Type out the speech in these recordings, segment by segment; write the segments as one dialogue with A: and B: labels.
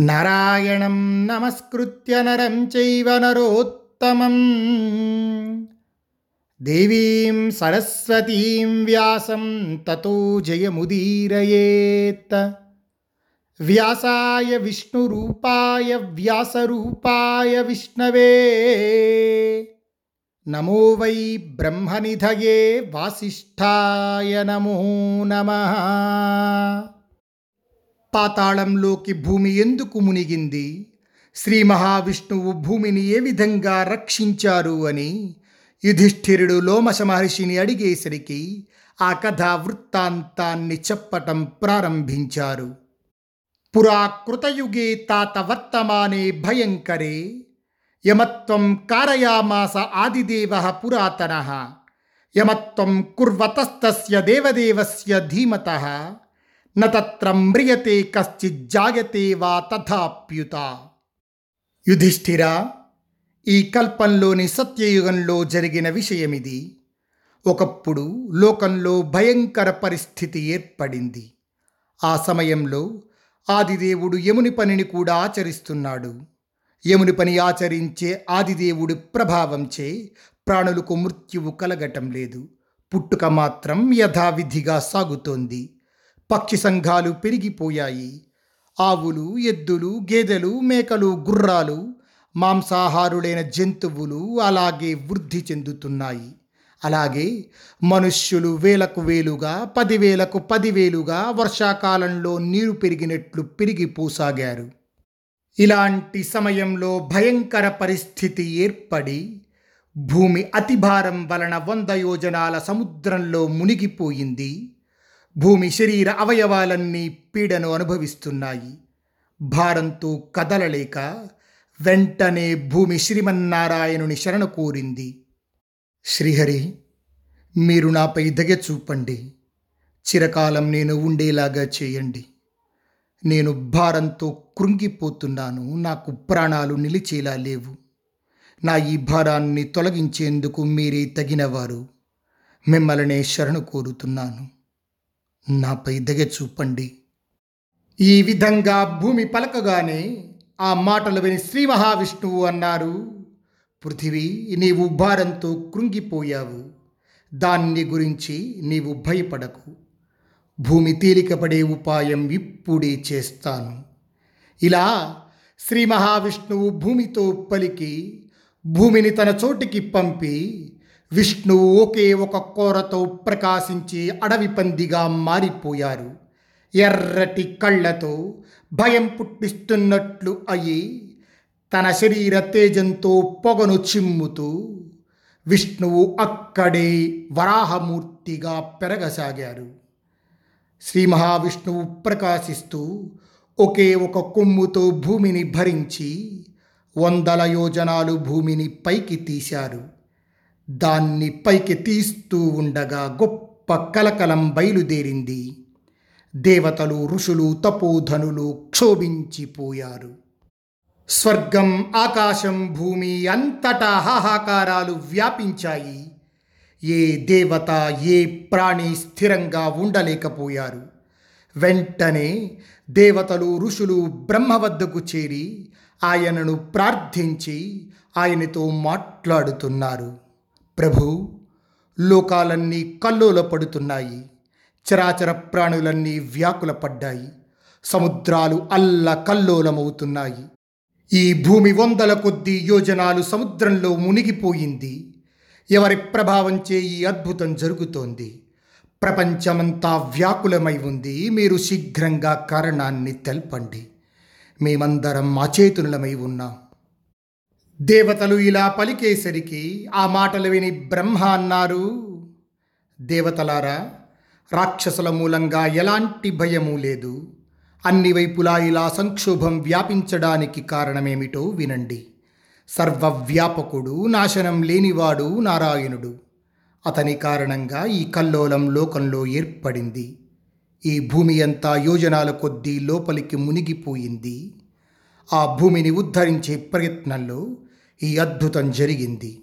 A: నారాయణం నమస్కృత్య నరం చైవ నరోత్తమం. దేవీం సరస్వతీం వ్యాసం తతో జయముదీరయేత్. వ్యాసాయ విష్ణురూపాయ వ్యాసరూపాయ విష్ణవే. నమో వై బ్రహ్మనిధయే వాసిష్ఠాయ నమో నమః. పాతాళంలోకి భూమి ఎందుకు మునిగింది? శ్రీ మహావిష్ణువు భూమిని ఏ విధంగా రక్షించారు అని యుధిష్ఠిరుడు లోమశ మహర్షిని అడిగేసరికి ఆ కథ వృత్తాంతాన్ని చెప్పటం ప్రారంభించారు. పురాకృతయుగే తాత వర్తమానే భయంకరే యమత్వం కారయామాస ఆదిదేవ పురాతన యమత్వం కుర్వతస్తస్య దేవదేవస్య ధీమతః న మ్రియతే కశ్చిజ్జాయతే వా తథాప్యుత యుధిష్ఠిర ఈ కల్పంలోని సత్యయుగంలో జరిగిన విషయమిది. ఒకప్పుడు లోకంలో భయంకర పరిస్థితి ఏర్పడింది. ఆ సమయంలో ఆదిదేవుడు యముని పనిని కూడా ఆచరిస్తున్నాడు. యముని పని ఆచరించే ఆదిదేవుడి ప్రభావంచే ప్రాణులకు మృత్యువు కలగటం లేదు. పుట్టుక మాత్రం యథావిధిగా సాగుతోంది. పక్షి సంఘాలు పెరిగిపోయాయి. ఆవులు ఎద్దులు గేదెలు మేకలు గుర్రాలు మాంసాహారులైన జంతువులు అలాగే వృద్ధి చెందుతున్నాయి. అలాగే మనుష్యులు వేలకు వేలుగా పదివేలకు పదివేలుగా వర్షాకాలంలో నీరు పెరిగినట్లు పెరిగిపోసాగారు. ఇలాంటి సమయంలో భయంకర పరిస్థితి ఏర్పడి భూమి అతిభారం వలన వంద యోజనాల సముద్రంలో మునిగిపోయింది. భూమి శరీర అవయవాలన్నీ పీడను అనుభవిస్తున్నాయి. భారంతో కదలలేక వెంటనే భూమి శ్రీమన్నారాయణుని శరణ కోరింది. శ్రీహరి మీరు నాపై దగ చూపండి. చిరకాలం నేను ఉండేలాగా చేయండి. నేను భారంతో కృంగిపోతున్నాను. నాకు ప్రాణాలు నిలిచేలా లేవు. నా ఈ భారాన్ని తొలగించేందుకు మీరే తగినవారు. మిమ్మల్నే శరణు కోరుతున్నాను. నాపై దగ చూపండి. ఈ విధంగా భూమి పలకగానే ఆ మాటలు విని శ్రీ మహావిష్ణువు అన్నారు పృథివీ నీవు భారంతో కృంగిపోయావు. దాన్ని గురించి నీవు భయపడకు. భూమి తేలికపడే ఉపాయం ఇప్పుడే చేస్తాను. ఇలా శ్రీ మహావిష్ణువు భూమితో పలికి భూమిని తన చోటికి పంపి విష్ణువు ఒకే ఒక కోరతో ప్రకాశించి అడవి పందిగా మారిపోయారు. ఎర్రటి కళ్ళతో భయం పుట్టిస్తున్నట్లు అయి తన శరీర తేజంతో పొగను చిమ్ముతూ విష్ణువు అక్కడే వరాహమూర్తిగా పెరగసాగారు. శ్రీ మహావిష్ణువు ప్రకాశిస్తూ ఒకే ఒక కొమ్ముతో భూమిని భరించి వందల యోజనాలు భూమిని పైకి తీశారు. దాన్ని పైకి తీస్తూ ఉండగా గొప్ప కలకలం బయలుదేరింది. దేవతలు ఋషులు తపోధనులు క్షోభించిపోయారు. స్వర్గం ఆకాశం భూమి అంతటా హాహాకారాలు వ్యాపించాయి. ఏ దేవత ఏ ప్రాణి స్థిరంగా ఉండలేకపోయారు. వెంటనే దేవతలు ఋషులు బ్రహ్మ వద్దకు చేరి ఆయనను ప్రార్థించి ఆయనతో మాట్లాడుతున్నారు. ప్రభు లోకాలన్నీ కల్లోల పడుతున్నాయి. చరాచర ప్రాణులన్నీ వ్యాకుల పడ్డాయి. సముద్రాలు అల్ల కల్లోలమవుతున్నాయి. ఈ భూమి వందల కొద్ది యోజనాలు సముద్రంలో మునిగిపోయింది. ఎవరి ప్రభావంచే ఈ అద్భుతం జరుగుతోంది. ప్రపంచమంతా వ్యాకులమై ఉంది. మీరు శీఘ్రంగా కారణాన్ని తెల్పండి. మేమందరం అచేతులమై ఉన్నాం. దేవతలు ఇలా పలికేసరికి ఆ మాటలు విని బ్రహ్మ అన్నారు దేవతలారా రాక్షసుల మూలంగా ఎలాంటి భయము లేదు. అన్ని వైపులా ఇలా సంక్షోభం వ్యాపించడానికి కారణమేమిటో వినండి. సర్వవ్యాపకుడు నాశనం లేనివాడు నారాయణుడు. అతని కారణంగా ఈ కల్లోలం లోకంలో ఏర్పడింది. ఈ భూమి అంతా యోజనాల కొద్దీ లోపలికి మునిగిపోయింది. ఆ భూమిని ఉద్ధరించే ప్రయత్నంలో ఈ అద్భుతం జరిగింది.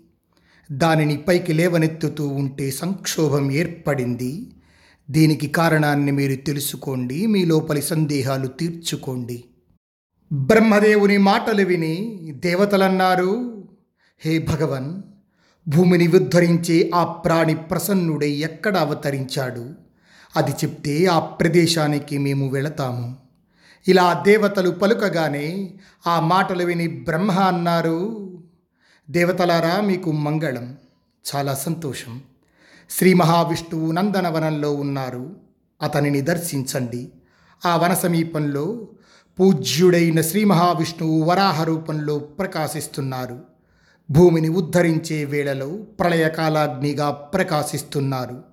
A: దానిని పైకి లేవనెత్తుతూ ఉంటే సంక్షోభం ఏర్పడింది. దీనికి కారణాన్ని మీరు తెలుసుకోండి మీ లోపలి సందేహాలు తీర్చుకోండి. బ్రహ్మదేవుని మాటలు విని దేవతలన్నారు హే భగవన్ భూమిని ఉద్ధరించే ఆ ప్రాణి ప్రసన్నుడై ఎక్కడ అవతరించాడు? అది చెప్తే ఆ ప్రదేశానికి మేము వెళతాము. ఇలా దేవతలు పలుకగానే ఆ మాటలు విని బ్రహ్మ అన్నారు దేవతలారా మీకు మంగళం. చాలా సంతోషం. శ్రీ మహావిష్ణువు నందనవనంలో ఉన్నారు. అతనిని దర్శించండి. ఆ వన సమీపంలో పూజ్యుడైన శ్రీ మహావిష్ణువు వరాహ రూపంలో ప్రకాశిస్తున్నారు. భూమిని ఉద్ధరించే వేళలో ప్రళయకాలాగ్నిగా ప్రకాశిస్తున్నారు.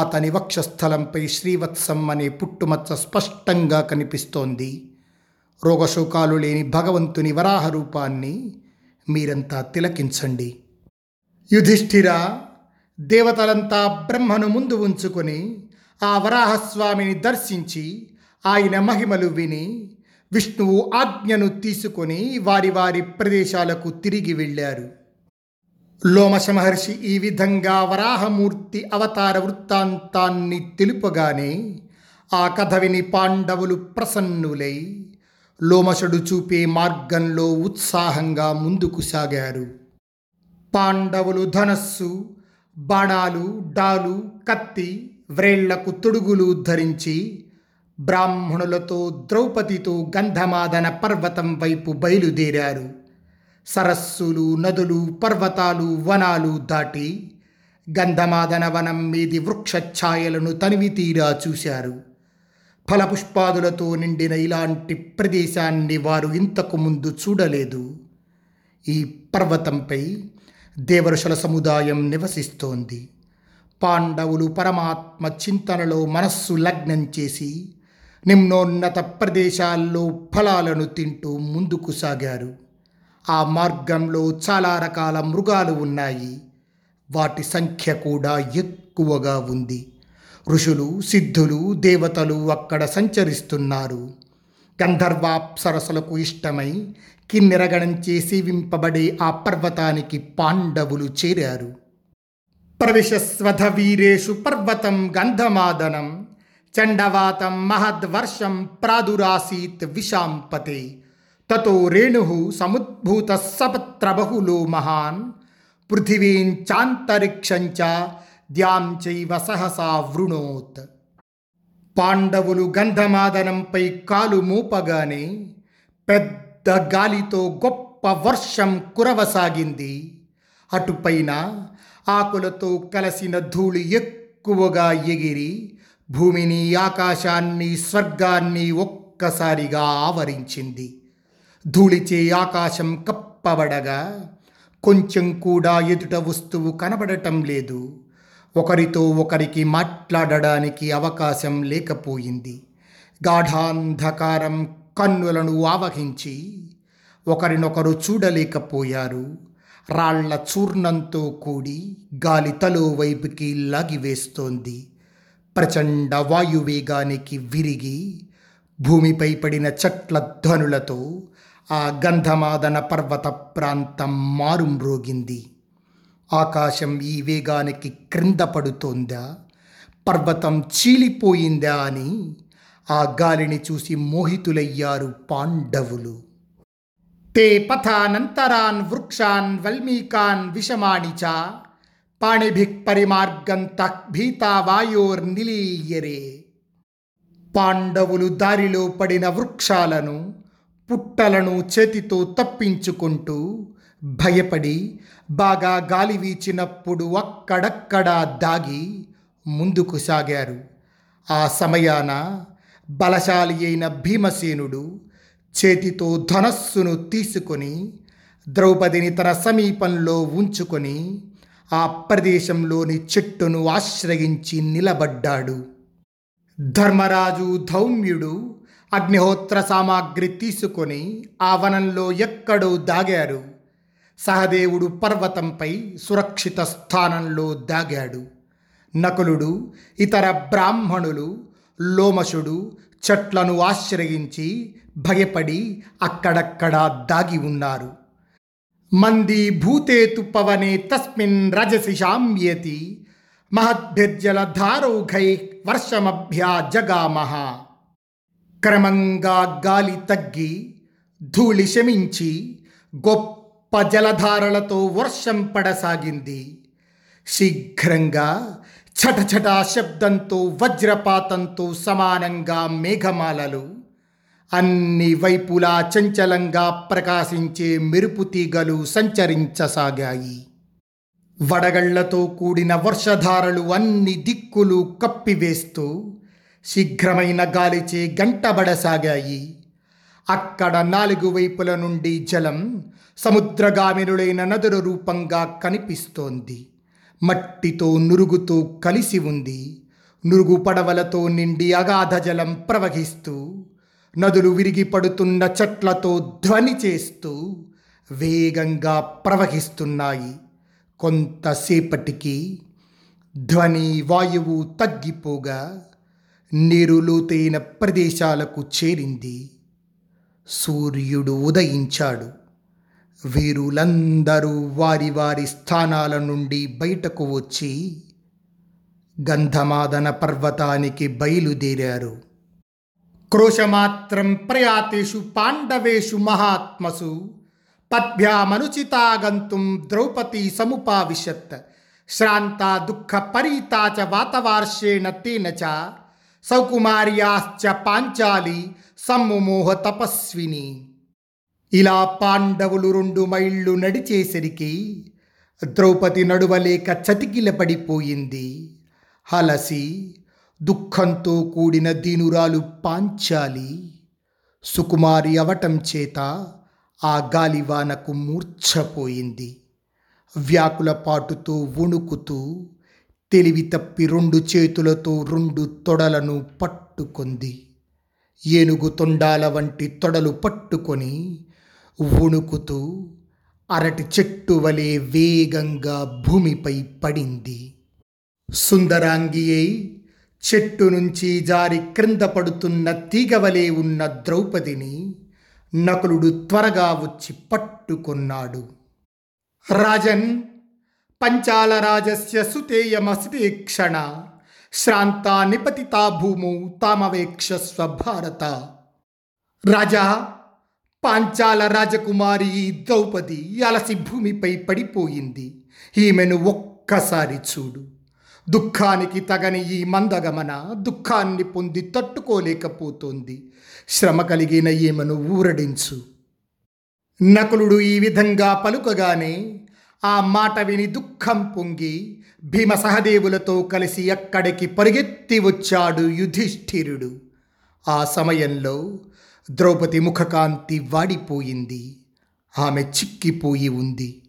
A: అతని వక్షస్థలంపై శ్రీవత్సం అనే పుట్టుమచ్చ స్పష్టంగా కనిపిస్తోంది. రోగశోకాలు లేని భగవంతుని వరాహ రూపాన్ని మీరంతా తిలకించండి. యుధిష్ఠిర దేవతలంతా బ్రహ్మను ముందు ఉంచుకొని ఆ వరాహస్వామిని దర్శించి ఆయన మహిమలు విని విష్ణువు ఆజ్ఞను తీసుకొని వారి వారి ప్రదేశాలకు తిరిగి వెళ్ళారు. లోమశ మహర్షి ఈ విధంగా వరాహమూర్తి అవతార వృత్తాంతాన్ని తెలుపగానే ఆ కథ విని పాండవులు ప్రసన్నులై లోమశుడు చూపే మార్గంలో ఉత్సాహంగా ముందుకు సాగారు. పాండవులు ధనస్సు బాణాలు డాలు కత్తి వ్రేళ్ళకు తొడుగులు ధరించి బ్రాహ్మణులతో ద్రౌపదితో గంధమాదన పర్వతం వైపు బయలుదేరారు. సరస్సులు నదులు పర్వతాలు వనాలు దాటి గంధమాదన వనం మీది వృక్షఛాయలను తనివితీరా చూశారు. ఫలపుష్పాదులతో నిండిన ఇలాంటి ప్రదేశాన్ని వారు ఇంతకు ముందు చూడలేదు. ఈ పర్వతంపై దేవరుషుల సముదాయం నివసిస్తోంది. పాండవులు పరమాత్మ చింతనలో మనస్సు లగ్నం చేసి నిమ్నోన్నత ప్రదేశాల్లో ఫలాలను తింటూ ముందుకు సాగారు. ఆ మార్గంలో చాలా రకాల మృగాలు ఉన్నాయి. వాటి సంఖ్య కూడా ఎక్కువగా ఉంది. ఋషులు సిద్ధులు దేవతలు అక్కడ సంచరిస్తున్నారు. గంధర్వాప్సరసులకు ఇష్టమై కిన్నెరగణం చేసి వింపబడే ఆ పర్వతానికి పాండవులు చేరారు. ప్రవిశస్వధ వీరేషు పర్వతం గంధమాదనం చండవాతం మహద్వర్షం ప్రాదురాసీత్ విశాంపతే తతో రేణు సముద్భూత సపత్ర బహులో మహాన్ పృథివీంచాంతరిక్షంచ ద్యాం చైవ సహసా వృణోత్ పాండవులు గంధమాదనంపై కాలు మోపగానే పెద్ద గాలితో గొప్ప వర్షం కురవసాగింది అటుపైన ఆకులతో కలసిన ధూళి ఎక్కువగా ఎగిరి భూమిని ఆకాశాన్ని స్వర్గాన్ని ఒక్కసారిగా ఆవరించింది ధూళిచే ఆకాశం కప్పబడగా కొంచెం కూడా ఎదుట వస్తువు కనబడటం లేదు ఒకరితో ఒకరికి మాట్లాడడానికి అవకాశం లేకపోయింది. గాఢాంధకారం కన్నులను ఆవహించి ఒకరినొకరు చూడలేకపోయారు. రాళ్ళ చూర్ణంతో కూడి గాలి తలో వైపుకి లాగివేస్తోంది. ప్రచండ వాయువేగానికి విరిగి భూమిపై పడిన చెట్ల ధ్వనులతో ఆ గంధమాదన పర్వత ప్రాంతం మారుమ్రోగింది. ఆకాశం ఈ వేగానికి క్రింద పడుతోందా? పర్వతం చీలిపోయిందా అని ఆ గాలిని చూసి మోహితులయ్యారు పాండవులు. తే పథానంతరాన్ వృక్షాన్ వల్మీకాన్ విషమాణి చ పాణిభిక్ పరిమార్గంత భీతా వాయోర్నిలీయరే పాండవులు దారిలో పడిన వృక్షాలను పుట్టలను చేతితో తప్పించుకుంటూ భయపడి బాగా గాలి వీచినప్పుడు అక్కడక్కడా దాగి ముందుకు సాగారు. ఆ సమయాన బలశాలి అయిన భీమసేనుడు చేతితో ధనస్సును తీసుకొని ద్రౌపదిని తన సమీపంలో ఉంచుకొని ఆ ప్రదేశంలోని చెట్టును ఆశ్రయించి నిలబడ్డాడు. ధర్మరాజు ధౌమ్యుడు అగ్నిహోత్ర సామాగ్రి తీసుకొని ఆ వనంలో ఎక్కడో దాగారు. సహదేవుడు పర్వతంపై సురక్షిత స్థానంలో దాగాడు. నకులుడు ఇతర బ్రాహ్మణులు లోమశుడు చెట్లను ఆశ్రయించి భయపడి అక్కడక్కడా దాగి ఉన్నారు. మంది భూతేతు పవనే తస్మిన్ రజసి శామ్యతి మహద్భిర్జలధారౌఘై వర్షమభ్యా జగామహ క్రమంగా గాలి తగ్గి ధూళి శమించి గొప్ప జలధారలతో వర్షం పడసాగింది. శీఘ్రంగా చటచట శబ్దంతో వజ్రపాతంతో సమానంగా మేఘమాలలు అన్ని వైపులా చంచలంగా ప్రకాశించే మెరుపు తీగలు సంచరించసాగాయి. వడగళ్ళతో కూడిన వర్షధారలు అన్ని దిక్కులు కప్పివేస్తూ శీఘ్రమైన గాలిచే గంటబడసాగాయి. అక్కడ నాలుగు వైపుల నుండి జలం సముద్రగామినులైన నదుల రూపంగా కనిపిస్తోంది. మట్టితో నురుగుతో కలిసి ఉంది. నురుగు పడవలతో నిండి అగాధ జలం ప్రవహిస్తూ నదులు విరిగి పడుతున్న చెట్లతో ధ్వని చేస్తూ వేగంగా ప్రవహిస్తున్నాయి. కొంతసేపటికి ధ్వని వాయువు తగ్గిపోగా నీరు లోతైన ప్రదేశాలకు చేరింది. సూర్యుడు ఉదయించాడు. వీరులందరూ వారి వారి స్థానాల నుండి బయటకు వచ్చి గంధమాదన పర్వతానికి బయలుదేరారు. క్రోశమాత్రం ప్రయాతేషు పాండవేషు మహాత్మసు పద్భ్యామనుచితాగంతుం ద్రౌపది సముపావిశత్ శ్రాంతా దుఃఖ పరీతా చ వాతవార్షేణ తేన చ సౌకుమార్యాశ్చ పాంచాలి సమ్ముమోహ తపస్విని. ఇలా పాండవులు రెండు మైళ్ళు నడిచేసరికి ద్రౌపది నడువలేక చతికిల పడిపోయింది. హలసి దుఃఖంతో కూడిన దీనురాలు పాంచాలి సుకుమారి అవటం చేత ఆ గాలివానకు మూర్ఛపోయింది. వ్యాకుల పాటుతో వణుకుతూ తెలివి తప్పి రెండు చేతులతో రెండు తొడలను పట్టుకుంది. ఏనుగు తొండాల వంటి తొడలు పట్టుకొని వణుకుతూ అరటి చెట్టు వలె వేగంగా భూమిపై పడింది. సుందరాంగి అయి చెట్టు నుంచి జారి క్రింద పడుతున్న తీగవలే ఉన్న ద్రౌపదిని నకులుడు త్వరగా వచ్చి పట్టుకొన్నాడు. రాజన్ పంచాల రాజస్య క్షణ. శ్రాంతా నిపతితా భూము తామవేక్షస్వ భారత. రాజా పాంచాల రాజకుమారి ద్రౌపది అలసి భూమిపై పడిపోయింది. ఈమెను ఒక్కసారి చూడు. దుఃఖానికి తగని ఈ మందగమన దుఃఖాన్ని పొంది తట్టుకోలేకపోతోంది. శ్రమ కలిగిన ఈమెను ఊరడించు. నకులుడు ఈ విధంగా పలుకగానే ఆ మాట విని దుఃఖం పొంగి భీమ సహదేవులతో కలిసి అక్కడికి పరిగెత్తి వచ్చాడు యుధిష్ఠిరుడు. ఆ సమయంలో ద్రౌపది ముఖకాంతి వాడిపోయింది. ఆమె చిక్కిపోయి ఉంది.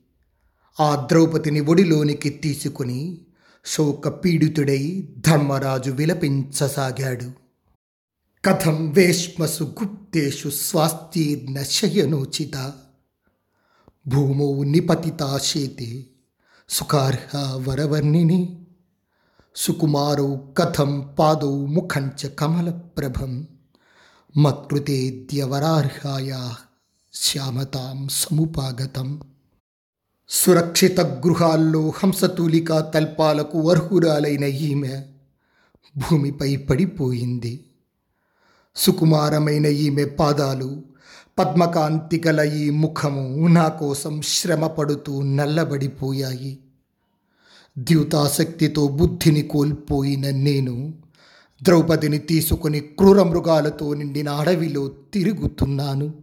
A: ఆ ద్రౌపదిని ఒడిలోనికి తీసుకుని శోక పీడితుడై ధర్మరాజు విలపించసాగాడు. కథం వేష్మసు గుప్తేషు స్వాస్తీర్ణ శయనోచిత. భూమౌ నిపతితాశేతే సుఖార్హ వరవర్ణిని సుకుమారౌ కథం పాదౌ ముఖంచ కమలప్రభం మత్కృతేద్యవరార్హాయా శ్యామతాం సముపాగతం. సురక్షిత గృహాల్లో హంసతూలికా తల్పాలకు అర్హురాలైన ఈమె భూమిపై పడిపోయింది. సుకుమారమైన ఈమె పాదాలు పద్మకాంతి గల ఈ ముఖము నా కోసం శ్రమ పడుతూ నల్లబడిపోయాయి. ద్యూతాసక్తితో బుద్ధిని కోల్పోయిన నేను ద్రౌపదిని తీసుకుని క్రూర మృగాలతో నిండిన అడవిలో తిరుగుతున్నాను.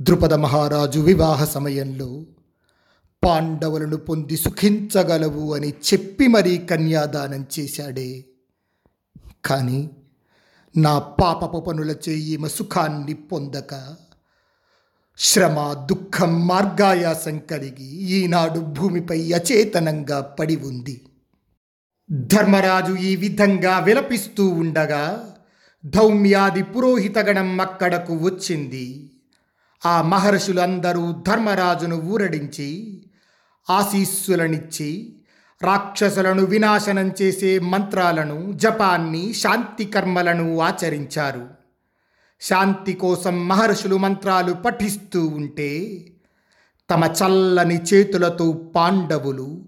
A: ద్రుపద మహారాజు వివాహ సమయంలో పాండవులను పొంది సుఖించగలవు అని చెప్పి మరీ కన్యాదానం చేశాడే. కానీ నా పాపపు పనుల ఈమె సుఖాన్ని పొందక శ్రమ దుఃఖం మార్గాయాసం కలిగి ఈనాడు భూమిపై అచేతనంగా పడి ఉంది. ధర్మరాజు ఈ విధంగా విలపిస్తూ ఉండగా ధౌమ్యాది పురోహితగణం అక్కడకు వచ్చింది. ఆ మహర్షులందరూ ధర్మరాజును ఊరడించి ఆశీస్సులనిచ్చి రాక్షసులను వినాశనం చేసే మంత్రాలను జపాన్ని శాంతి కర్మలను ఆచరించారు. శాంతి కోసం మహర్షులు మంత్రాలు పఠిస్తూ ఉంటే తమ చల్లని చేతులతో పాండవులు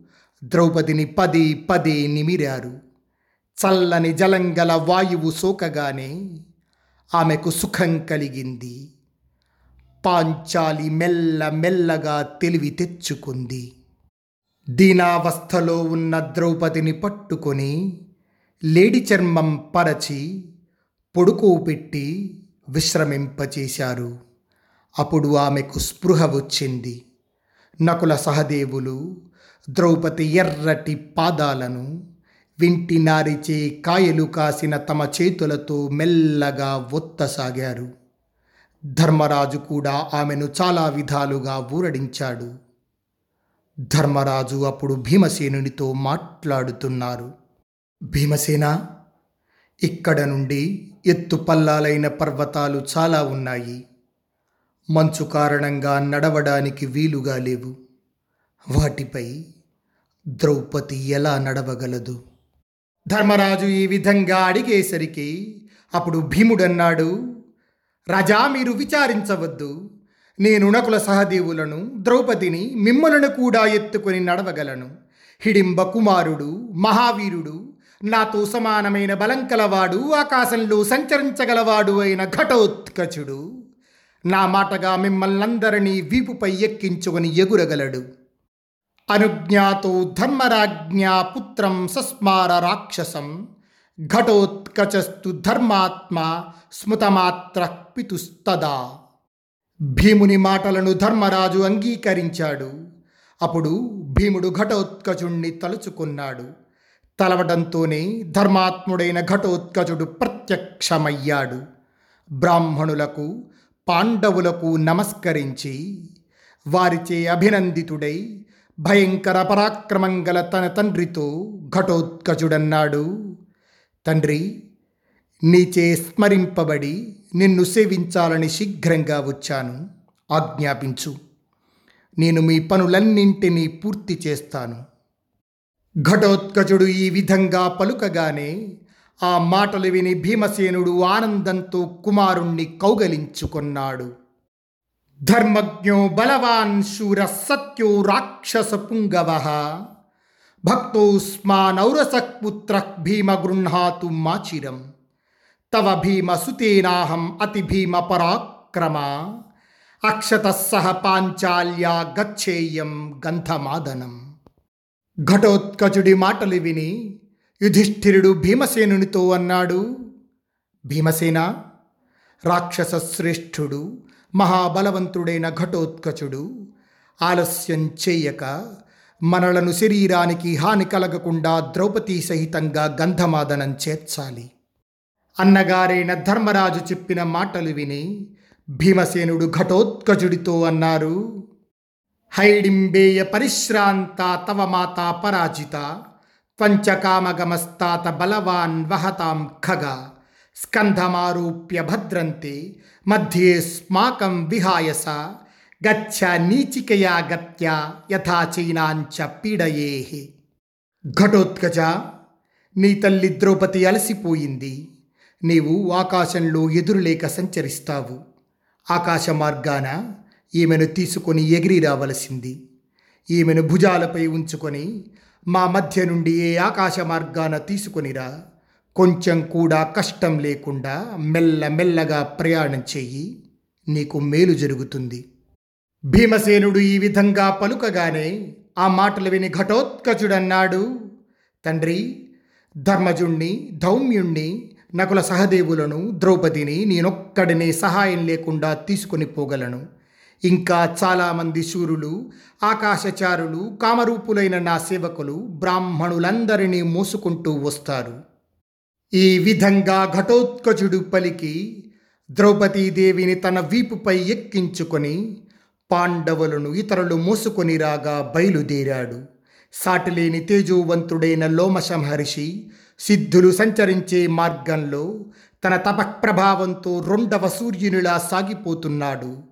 A: ద్రౌపదిని పదే పదే నిమిరారు. చల్లని జలంగల వాయువు సోకగానే ఆమెకు సుఖం కలిగింది. పాంచాలి మెల్ల మెల్లగా తెలివి తెచ్చుకుంది. దీనావస్థలో ఉన్న ద్రౌపదిని పట్టుకొని లేడి చర్మం పరచి పొడుకోపెట్టి విశ్రమింపచేశారు. అప్పుడు ఆమెకు స్పృహ వచ్చింది. నకుల సహదేవులు ద్రౌపది ఎర్రటి పాదాలను వింటి నారిచే కాయలు కాసిన తమ చేతులతో మెల్లగా ఒత్తసాగారు. ధర్మరాజు కూడా ఆమెను చాలా విధాలుగా ఊరడించాడు. ధర్మరాజు అప్పుడు భీమసేనునితో మాట్లాడుతున్నారు. భీమసేన ఇక్కడ నుండి ఎత్తు పల్లాలైన పర్వతాలు చాలా ఉన్నాయి. మంచు కారణంగా నడవడానికి వీలుగా లేవు. వాటిపై ద్రౌపది ఎలా నడవగలదు? ధర్మరాజు ఈ విధంగా అడిగేసరికి అప్పుడు భీముడన్నాడు రాజా మీరు విచారించవద్దు. నేను నకుల సహదేవులను ద్రౌపదిని మిమ్మలను కూడా ఎత్తుకుని నడవగలను. హిడింబ కుమారుడు మహావీరుడు నాతో సమానమైన బలం కలవాడు ఆకాశంలో సంచరించగలవాడు అయిన ఘటోత్కచుడు. నా మాటగా మిమ్మల్నందరినీ వీపుపై ఎక్కించుకొని ఎగురగలడు. అనుజ్ఞాతో ధర్మరాజ్ఞా పుత్రం సస్మార రాక్షసం. ఘటోత్కచస్తు ధర్మాత్మ స్మృతమాత్ర పితుస్తదా. భీముని మాటలను ధర్మరాజు అంగీకరించాడు. అప్పుడు భీముడు ఘటోత్కచుణ్ణి తలుచుకున్నాడు. తలవడంతోనే ధర్మాత్ముడైన ఘటోత్కచుడు ప్రత్యక్షమయ్యాడు. బ్రాహ్మణులకు పాండవులకు నమస్కరించి వారిచే అభినందితుడై భయంకర పరాక్రమం గల తన తండ్రితో ఘటోత్కచుడన్నాడు. తండ్రి నీచే స్మరింపబడి నిన్ను సేవించాలని శీఘ్రంగా వచ్చాను. ఆజ్ఞాపించు. నేను మీ పనులన్నింటినీ పూర్తి చేస్తాను. ఘటోత్కచుడు ఈ విధంగా పలుకగానే ఆ మాటలు విని భీమసేనుడు ఆనందంతో కుమారుణ్ణి కౌగలించుకొన్నాడు. ధర్మజ్ఞో బలవాన్ శూర సత్యో రాక్షస పుంగవ. భక్తోస్మానౌరసక్పుత్ర భీమ గృహాతు మాచిరం. తవ భీమ సుతేనాహం అతి భీమ పరాక్రమ అక్షతస్సహ పాంచాల్యా గచ్చేయం గంధమాదనం. ఘటోత్కచుడి మాటలు విని యుధిష్ఠిరుడు భీమసేనునితో అన్నాడు భీమసేన రాక్షస శ్రేష్ఠుడు మహాబలవంతుడైన ఘటోత్కచుడు ఆలస్యం చేయక మనలను శరీరానికి హాని కలగకుండా ద్రౌపదీ సహితంగా గంధమాదనం చేర్చాలి. అన్నగారైన ధర్మరాజు చెప్పిన మాటలు విని భీమసేనుడు ఘటోత్కజుడితో అన్నారు హైడింబేయ పరిశ్రాంత తవ మాత పరాజిత పంచకామగమస్తాత బలవాన్ వహతాం ఖగ స్కంధమారూప్య భద్రంతే మధ్యే స్మాకం విహాయస గచ్చ నీచికయా గత్య యథా చైనాంచ పీడయే ఘటోత్కజ నీ తల్లి ద్రౌపది అలసిపోయింది. నీవు ఆకాశంలో ఎదురులేక సంచరిస్తావు. ఆకాశ మార్గాన ఈమెను తీసుకొని ఎగిరి రావలసింది. ఈమెను భుజాలపై ఉంచుకొని మా మధ్య నుండి ఏ ఆకాశ మార్గాన తీసుకొనిరా కొంచెం కూడా కష్టం లేకుండా మెల్ల మెల్లగా ప్రయాణం చెయ్యి. నీకు మేలు జరుగుతుంది. భీమసేనుడు ఈ విధంగా పలుకగానే ఆ మాటలు విని ఘటోత్కచుడన్నాడు. తండ్రి ధర్మజుణ్ణి ధౌమ్యుణ్ణి నకుల సహదేవులను ద్రౌపదిని నేనొక్కడినే సహాయం లేకుండా తీసుకొని పోగలను. ఇంకా చాలామంది శూరులు ఆకాశచారులు కామరూపులైన నా సేవకులు బ్రాహ్మణులందరినీ మోసుకుంటూ వస్తారు. ఈ విధంగా ఘటోత్కచుడు పలికి ద్రౌపదీదేవిని తన వీపుపై ఎక్కించుకొని పాండవులను ఇతరులు మోసుకొని రాగా బయలుదేరాడు. సాటిలేని తేజోవంతుడైన లోమసంహర్షి సిద్ధులు సంచరించే మార్గంలో తన తపఃప్రభావంతో రెండవ సూర్యునిలా సాగిపోతున్నాడు.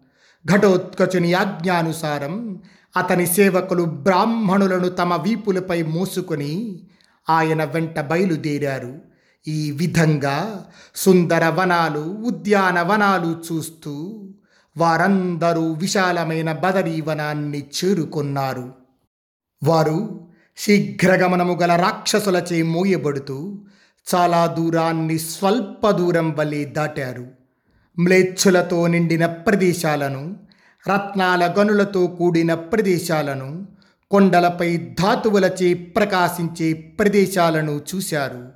A: ఘటోత్కచుని ఆజ్ఞానుసారం అతని సేవకులు బ్రాహ్మణులను తమ వీపులపై మోసుకొని ఆయన వెంట బయలుదేరారు. ఈ విధంగా సుందర వనాలు ఉద్యానవనాలు చూస్తూ వారందరూ విశాలమైన బదరీవనాన్ని చేరుకున్నారు. వారు శీఘ్రగమనము గల రాక్షసులచే మోయబడుతూ చాలా దూరాన్ని స్వల్ప దూరం వలె దాటారు. మ్లేచ్ఛులతో నిండిన ప్రదేశాలను రత్నాల గనులతో కూడిన ప్రదేశాలను కొండలపై ధాతువులచే ప్రకాశించే ప్రదేశాలను చూశారు.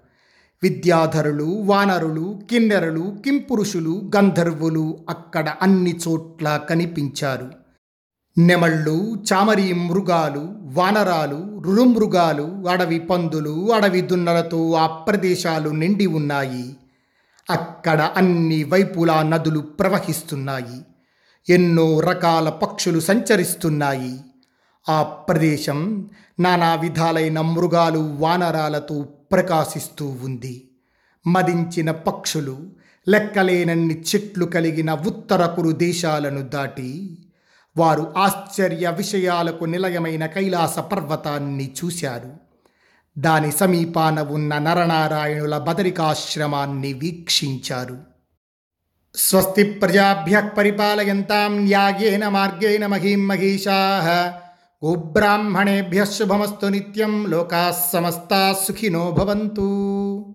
A: విద్యాధరులు వానరులు కిన్నెరలు కింపురుషులు గంధర్వులు అక్కడ అన్ని చోట్ల కనిపించారు. నెమళ్ళు చామరి మృగాలు వానరాలు రురుమృగాలు అడవి పందులు అడవి దున్నలతో ఆ ప్రదేశాలు నిండి ఉన్నాయి. అక్కడ అన్ని వైపులా నదులు ప్రవహిస్తున్నాయి. ఎన్నో రకాల పక్షులు సంచరిస్తున్నాయి. ఆ ప్రదేశం నానా విధాలైన మృగాలు వానరాలతో ప్రకాశిస్తూ ఉంది. మదించిన పక్షులు లెక్కలేనన్ని చెట్లు కలిగిన ఉత్తరకురు దేశాలను దాటి వారు ఆశ్చర్య విషయాలకు నిలయమైన కైలాస పర్వతాన్ని చూశారు. దాని సమీపాన ఉన్న నరనారాయణుల బదరికాశ్రమాన్ని వీక్షించారు. స్వస్తి ప్రజాభ్య పరిపాలయంతాం న్యాయేన మార్గేణ మహీం మహిషా. గోబ్రాహ్మణేభ్య శుభమస్తు నిత్యం లోకా సమస్తా సుఖినో భవంతు.